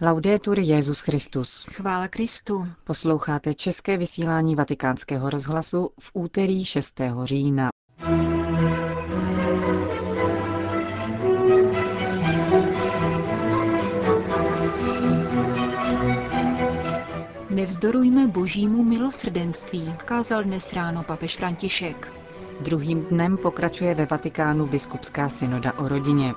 Laudetur Jezus Christus. Chvála Kristu. Posloucháte české vysílání Vatikánského rozhlasu v úterý 6. října. Nevzdorujme božímu milosrdenství, kázal dnes ráno papež František. Druhým dnem pokračuje ve Vatikánu biskupská synoda o rodině.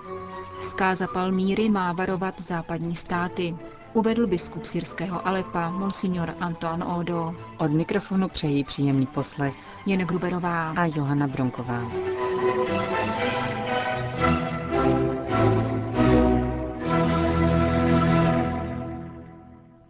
Zkáza Palmíry má varovat západní státy. Uvedl biskup syrského Alepa, monsignor Anton Odo. Od mikrofonu přejí příjemný poslech Jen Gruberová a Johana Bronková.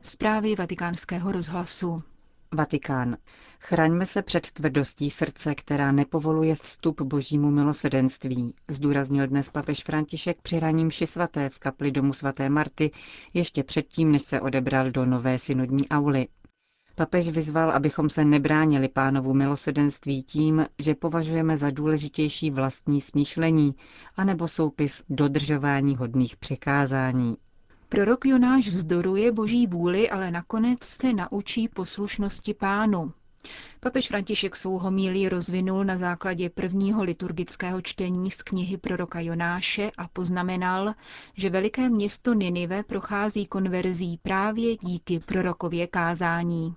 Zprávy vatikánského rozhlasu. Vatikán. Chraňme se před tvrdostí srdce, která nepovoluje vstup božímu milosedenství, zdůraznil dnes papež František při raním svaté v kapli domu svaté Marty, ještě předtím, než se odebral do nové synodní auly. Papež vyzval, abychom se nebránili pánovu milosedenství tím, že považujeme za důležitější vlastní smýšlení, anebo soupis dodržování hodných přikázání. Prorok Jonáš vzdoruje boží vůli, ale nakonec se naučí poslušnosti pánu. Papež František svou homílí rozvinul na základě prvního liturgického čtení z knihy proroka Jonáše a poznamenal, že veliké město Ninive prochází konverzí právě díky prorokově kázání.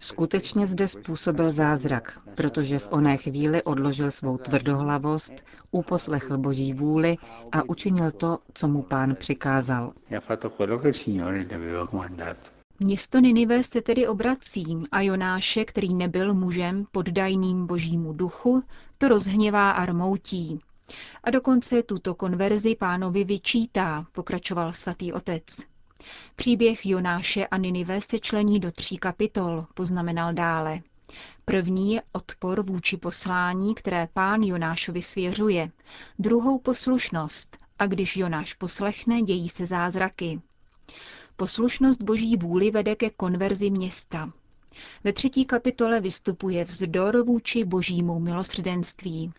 Skutečně zde způsobil zázrak, protože v oné chvíli odložil svou tvrdohlavost, uposlechl boží vůli a učinil to, co mu pán přikázal. Město Ninive se tedy obrací a Jonáše, který nebyl mužem poddajným božímu duchu, to rozhněvá a rmoutí. A dokonce tuto konverzi pánovi vyčítá, pokračoval svatý otec. Příběh Jonáše a Ninive se člení do tří kapitol, poznamenal dále. První je odpor vůči poslání, které pán Jonášovi svěřuje. Druhou poslušnost. A když Jonáš poslechne, dějí se zázraky. Poslušnost boží vůli vede ke konverzi města. Ve třetí kapitole vystupuje vzdor vůči božímu milosrdenství.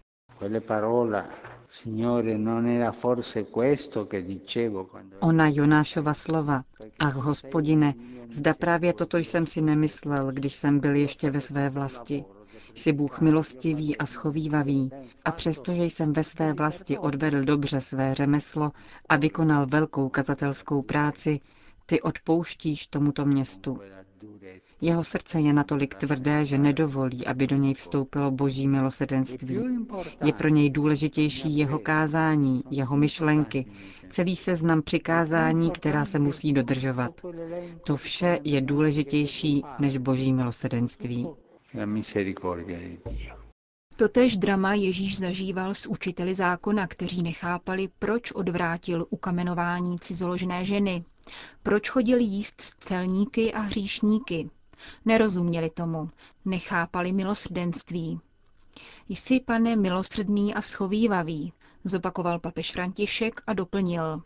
Ona Jonášova slova. Ach, hospodine, zda právě toto jsem si nemyslel, když jsem byl ještě ve své vlasti. Jsi Bůh milostivý a schovývavý a přestože jsem ve své vlasti odvedl dobře své řemeslo a vykonal velkou kazatelskou práci, ty odpouštíš tomuto městu. Jeho srdce je natolik tvrdé, že nedovolí, aby do něj vstoupilo boží milosedenství. Je pro něj důležitější jeho kázání, jeho myšlenky, celý seznam přikázání, která se musí dodržovat. To vše je důležitější než boží milosedenství. Totež drama Ježíš zažíval s učiteli zákona, kteří nechápali, proč odvrátil ukamenování cizoložné ženy, proč chodil jíst s celníky a hříšníky. Nerozuměli tomu, nechápali milosrdenství. Jsi, pane, milosrdný a schovývavý, zopakoval papež František a doplnil.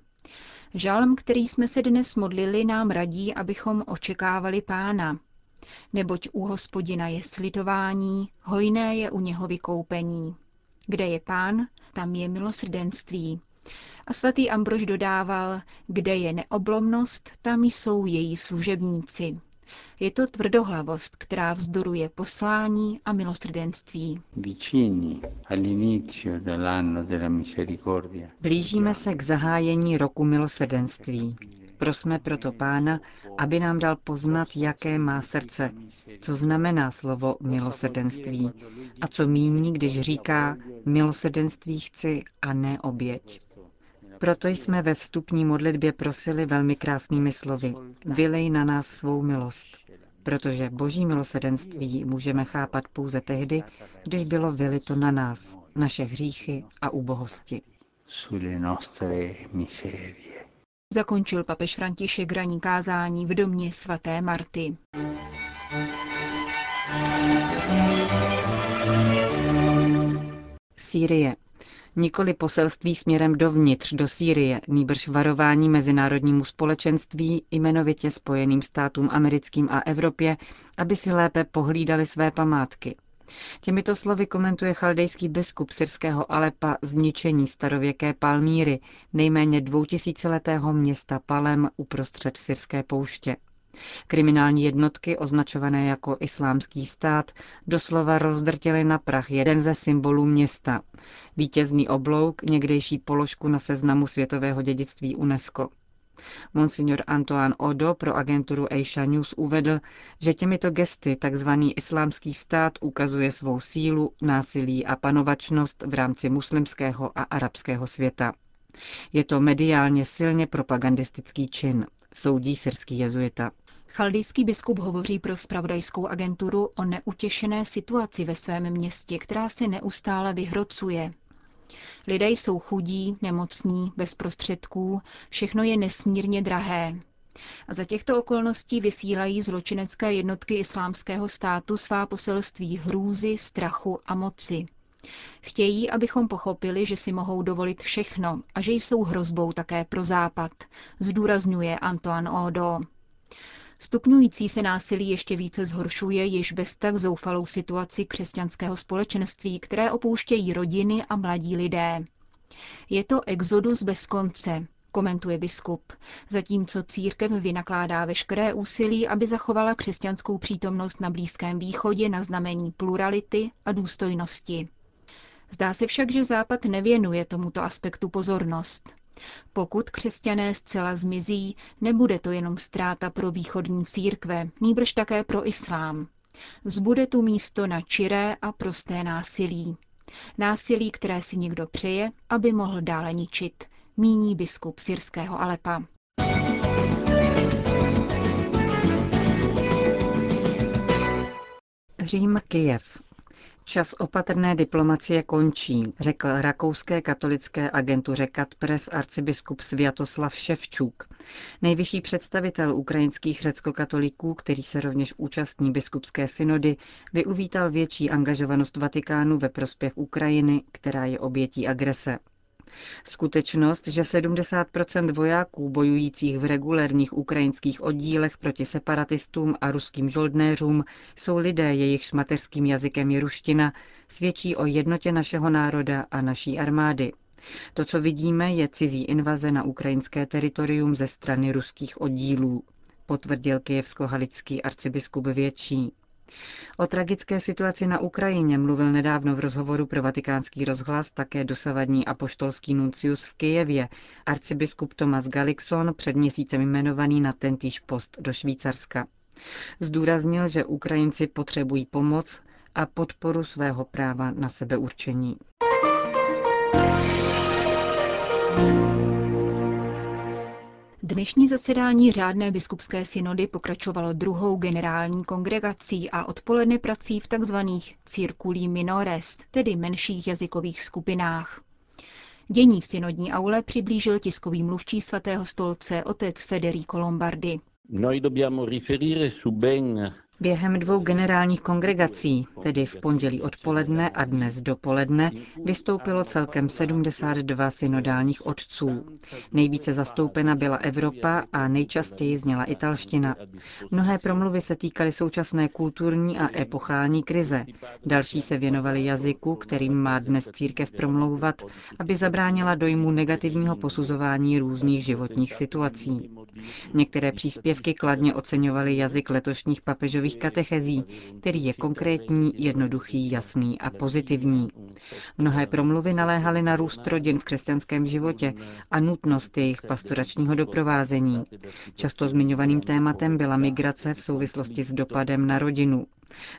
Žalm, který jsme se dnes modlili, nám radí, abychom očekávali pána. Neboť u hospodina je slitování, hojné je u něho vykoupení. Kde je pán, tam je milosrdenství. A svatý Ambrož dodával, kde je neoblomnost, tam jsou její služebníci. Je to tvrdohlavost, která vzdoruje poslání a milosrdenství. Blížíme se k zahájení roku milosedenství. Prosme proto Pána, aby nám dal poznat, jaké má srdce, co znamená slovo milosedenství a co míní, když říká milosedenství chci a ne oběť. Proto jsme ve vstupní modlitbě prosili velmi krásnými slovy. Vylej na nás svou milost. Protože boží milosedenství můžeme chápat pouze tehdy, když bylo vylito na nás, naše hříchy a úbohosti. Zakončil papež František ranní kázání v domě svaté Marty. Sýrie. Nikoli poselství směrem dovnitř do Sýrie, nýbrž varování mezinárodnímu společenství, jmenovitě Spojeným státům americkým a Evropě, aby si lépe pohlídali své památky. Těmito slovy komentuje chaldejský biskup syrského Alepa zničení starověké Palmíry, nejméně dvoutisíciletého města Palem uprostřed syrské pouště. Kriminální jednotky, označované jako islámský stát, doslova rozdrtily na prach jeden ze symbolů města. Vítězný oblouk, někdejší položku na seznamu světového dědictví UNESCO. Monsignor Antoine Odo pro agenturu Asia News uvedl, že těmito gesty tzv. islámský stát ukazuje svou sílu, násilí a panovačnost v rámci muslimského a arabského světa. Je to mediálně silně propagandistický čin, soudí syrský jezuita. Chaldejský biskup hovoří pro spravodajskou agenturu o neutěšené situaci ve svém městě, která se neustále vyhrocuje. Lidé jsou chudí, nemocní, bez prostředků, všechno je nesmírně drahé. A za těchto okolností vysílají zločinecké jednotky islámského státu svá poselství hrůzy, strachu a moci. Chtějí, abychom pochopili, že si mohou dovolit všechno a že jsou hrozbou také pro Západ, zdůrazňuje Antoine Odo. Stupňující se násilí ještě více zhoršuje již bez tak zoufalou situaci křesťanského společenství, které opouštějí rodiny a mladí lidé. Je to exodus bez konce, komentuje biskup, zatímco církev vynakládá veškeré úsilí, aby zachovala křesťanskou přítomnost na Blízkém východě na znamení plurality a důstojnosti. Zdá se však, že Západ nevěnuje tomuto aspektu pozornost. Pokud křesťané zcela zmizí, nebude to jenom ztráta pro východní církve, nýbrž také pro islám. Zbude tu místo na čiré a prosté násilí. Násilí, které si někdo přeje, aby mohl dále ničit, míní biskup syrského Alepa. Řím Kijev. Čas opatrné diplomacie končí, řekl rakouské katolické agentuře Katpres arcibiskup Sviatoslav Ševčuk. Nejvyšší představitel ukrajinských řecko-katolíků, který se rovněž účastní biskupské synody, by uvítal větší angažovanost Vatikánu ve prospěch Ukrajiny, která je obětí agrese. Skutečnost, že 70% vojáků bojujících v regulérních ukrajinských oddílech proti separatistům a ruským žoldnéřům jsou lidé, jejichž mateřským jazykem je ruština, svědčí o jednotě našeho národa a naší armády. To, co vidíme, je cizí invaze na ukrajinské teritorium ze strany ruských oddílů, potvrdil kijevsko-halický arcibiskup Větší. O tragické situaci na Ukrajině mluvil nedávno v rozhovoru pro vatikánský rozhlas také dosavadní apoštolský nuncius v Kijevě, arcibiskup Tomas Galikson, před měsícem jmenovaný na tentýž post do Švýcarska. Zdůraznil, že Ukrajinci potřebují pomoc a podporu svého práva na sebeurčení. Dnešní zasedání řádné biskupské synody pokračovalo druhou generální kongregací a odpoledne prací v tzv. cirkulí minores, tedy menších jazykových skupinách. Dění v synodní aule přiblížil tiskový mluvčí svatého stolce otec Federico Lombardi. Noi dobbiamo riferire su ben Během dvou generálních kongregací, tedy v pondělí odpoledne a dnes dopoledne, vystoupilo celkem 72 synodálních otců. Nejvíce zastoupena byla Evropa a nejčastěji zněla italština. Mnohé promluvy se týkaly současné kulturní a epochální krize. Další se věnovali jazyku, kterým má dnes církev promlouvat, aby zabránila dojmu negativního posuzování různých životních situací. Některé příspěvky kladně oceňovaly jazyk letošních papežových papežových katechezí, který je konkrétní, jednoduchý, jasný a pozitivní. Mnohé promluvy naléhaly na růst rodin v křesťanském životě a nutnost jejich pastoračního doprovázení. Často zmiňovaným tématem byla migrace v souvislosti s dopadem na rodinu.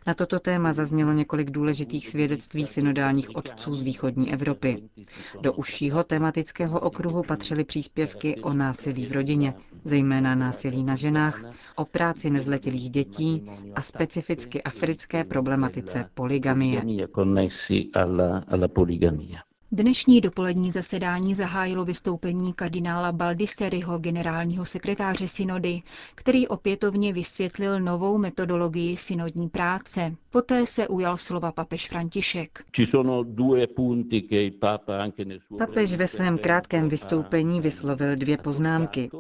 Na toto téma zaznělo několik důležitých svědectví synodálních otců z východní Evropy. Do užšího tematického okruhu patřily příspěvky o násilí v rodině, zejména násilí na ženách, o práci nezletilých dětí a specificky africké problematice poligamie. Dnešní dopolední zasedání zahájilo vystoupení kardinála Baldisteriho, generálního sekretáře synody, který opětovně vysvětlil novou metodologii synodní práce. Poté se ujal slova papež František. Papež ve svém krátkém vystoupení vyslovil dvě poznámky.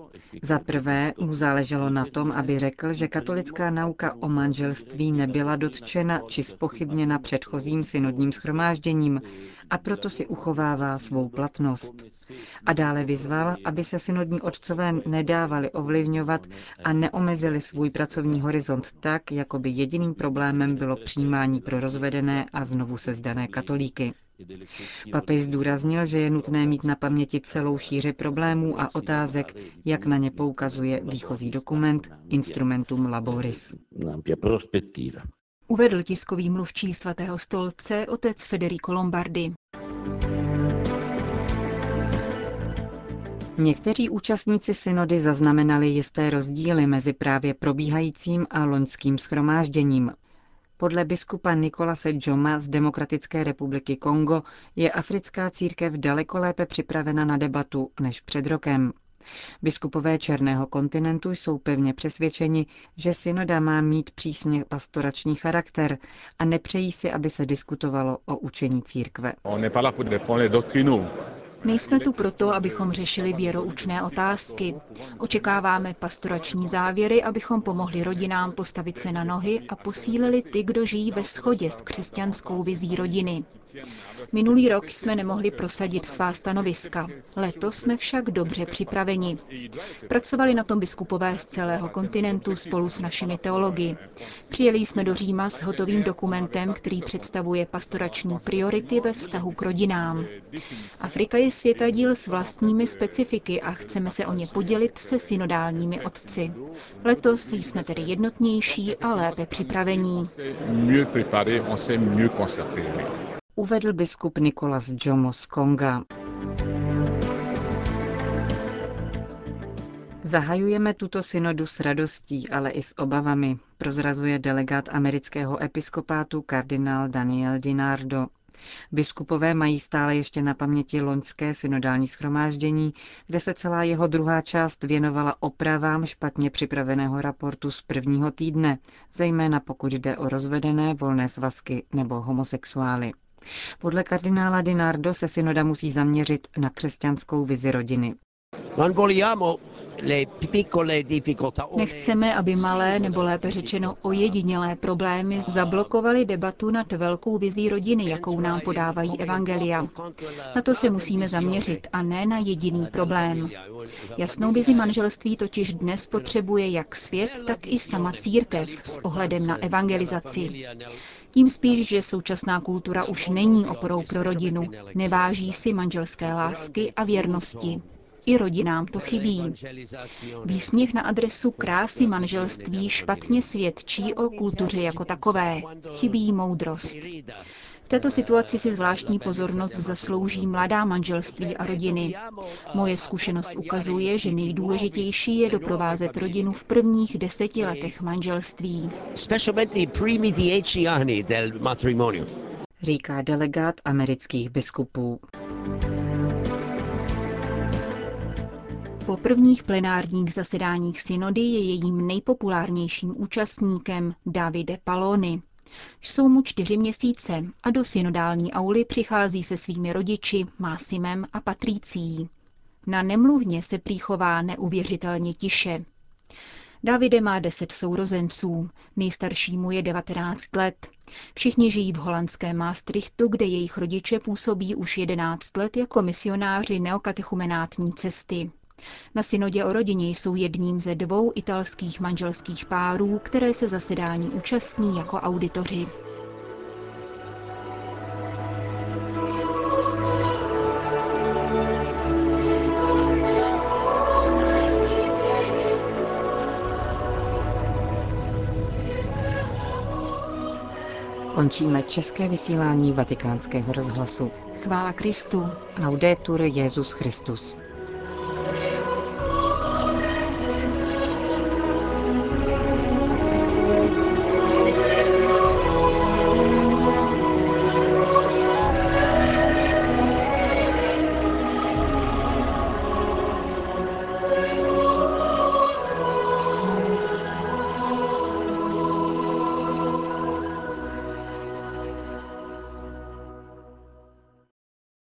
Za prvé mu záleželo na tom, aby řekl, že katolická nauka o manželství nebyla dotčena či spochybněna předchozím synodním schromážděním a proto si uchovává svou platnost. A dále vyzval, aby se synodní otcové nedávali ovlivňovat a neomezili svůj pracovní horizont tak, jako by jediným problémem bylo přijímání pro rozvedené a znovu sezdané katolíky. Papež zdůraznil, že je nutné mít na paměti celou šíři problémů a otázek, jak na ně poukazuje výchozí dokument Instrumentum Laboris. Uvedl tiskový mluvčí svatého stolce otec Federico Lombardi. Někteří účastníci synody zaznamenali jisté rozdíly mezi právě probíhajícím a loňským schromážděním. Podle biskupa Nikolase Joma z Demokratické republiky Kongo je africká církev daleko lépe připravena na debatu než před rokem. Biskupové Černého kontinentu jsou pevně přesvědčeni, že synoda má mít přísně pastorační charakter a nepřejí si, aby se diskutovalo o učení církve. Nejsme tu proto, abychom řešili věroučné otázky. Očekáváme pastorační závěry, abychom pomohli rodinám postavit se na nohy a posílili ty, kdo žijí ve shodě s křesťanskou vizí rodiny. Minulý rok jsme nemohli prosadit svá stanoviska. Letos jsme však dobře připraveni. Pracovali na tom biskupové z celého kontinentu spolu s našimi teology. Přijeli jsme do Říma s hotovým dokumentem, který představuje pastorační priority ve vztahu k rodinám. Afrika je světadíl s vlastními specifiky a chceme se o ně podělit se synodálními otci. Letos jsme tedy jednotnější a lépe připravení. Uvedl biskup Nikolas Jomo z Konga. Zahajujeme tuto synodu s radostí, ale i s obavami, prozrazuje delegát amerického episkopátu kardinál Daniel Dinardo. Biskupové mají stále ještě na paměti loňské synodální schromáždění, kde se celá jeho druhá část věnovala opravám špatně připraveného raportu z prvního týdne, zejména pokud jde o rozvedené volné svazky nebo homosexuály. Podle kardinála Dinardo se synoda musí zaměřit na křesťanskou vizi rodiny. Nechceme, aby malé, nebo lépe řečeno ojedinělé problémy zablokovaly debatu nad velkou vizí rodiny, jakou nám podávají evangelia. Na to se musíme zaměřit a ne na jediný problém. Jasnou vizi manželství totiž dnes potřebuje jak svět, tak i sama církev s ohledem na evangelizaci. Tím spíš, že současná kultura už není oporou pro rodinu, neváží si manželské lásky a věrnosti. I rodinám to chybí. Výsměch na adresu krásy manželství špatně svědčí o kultuře jako takové. Chybí moudrost. V této situaci si zvláštní pozornost zaslouží mladá manželství a rodiny. Moje zkušenost ukazuje, že nejdůležitější je doprovázet rodinu v prvních deseti letech manželství. Říká delegát amerických biskupů. Po prvních plenárních zasedáních synody je jejím nejpopulárnějším účastníkem Davide Palony. Jsou mu čtyři měsíce a do synodální auly přichází se svými rodiči Másimem a Patricí. Na nemluvně se příchová neuvěřitelně tiše. Davide má deset sourozenců, nejstaršímu je 19 let. Všichni žijí v holandském Maastrichtu, kde jejich rodiče působí už 11 let jako misionáři neokatechumenátní cesty. Na synodě o rodině jsou jedním ze dvou italských manželských párů, které se zasedání účastní jako auditoři. Končíme české vysílání vatikánského rozhlasu. Chvála Kristu. Laudetur Jezus Christus.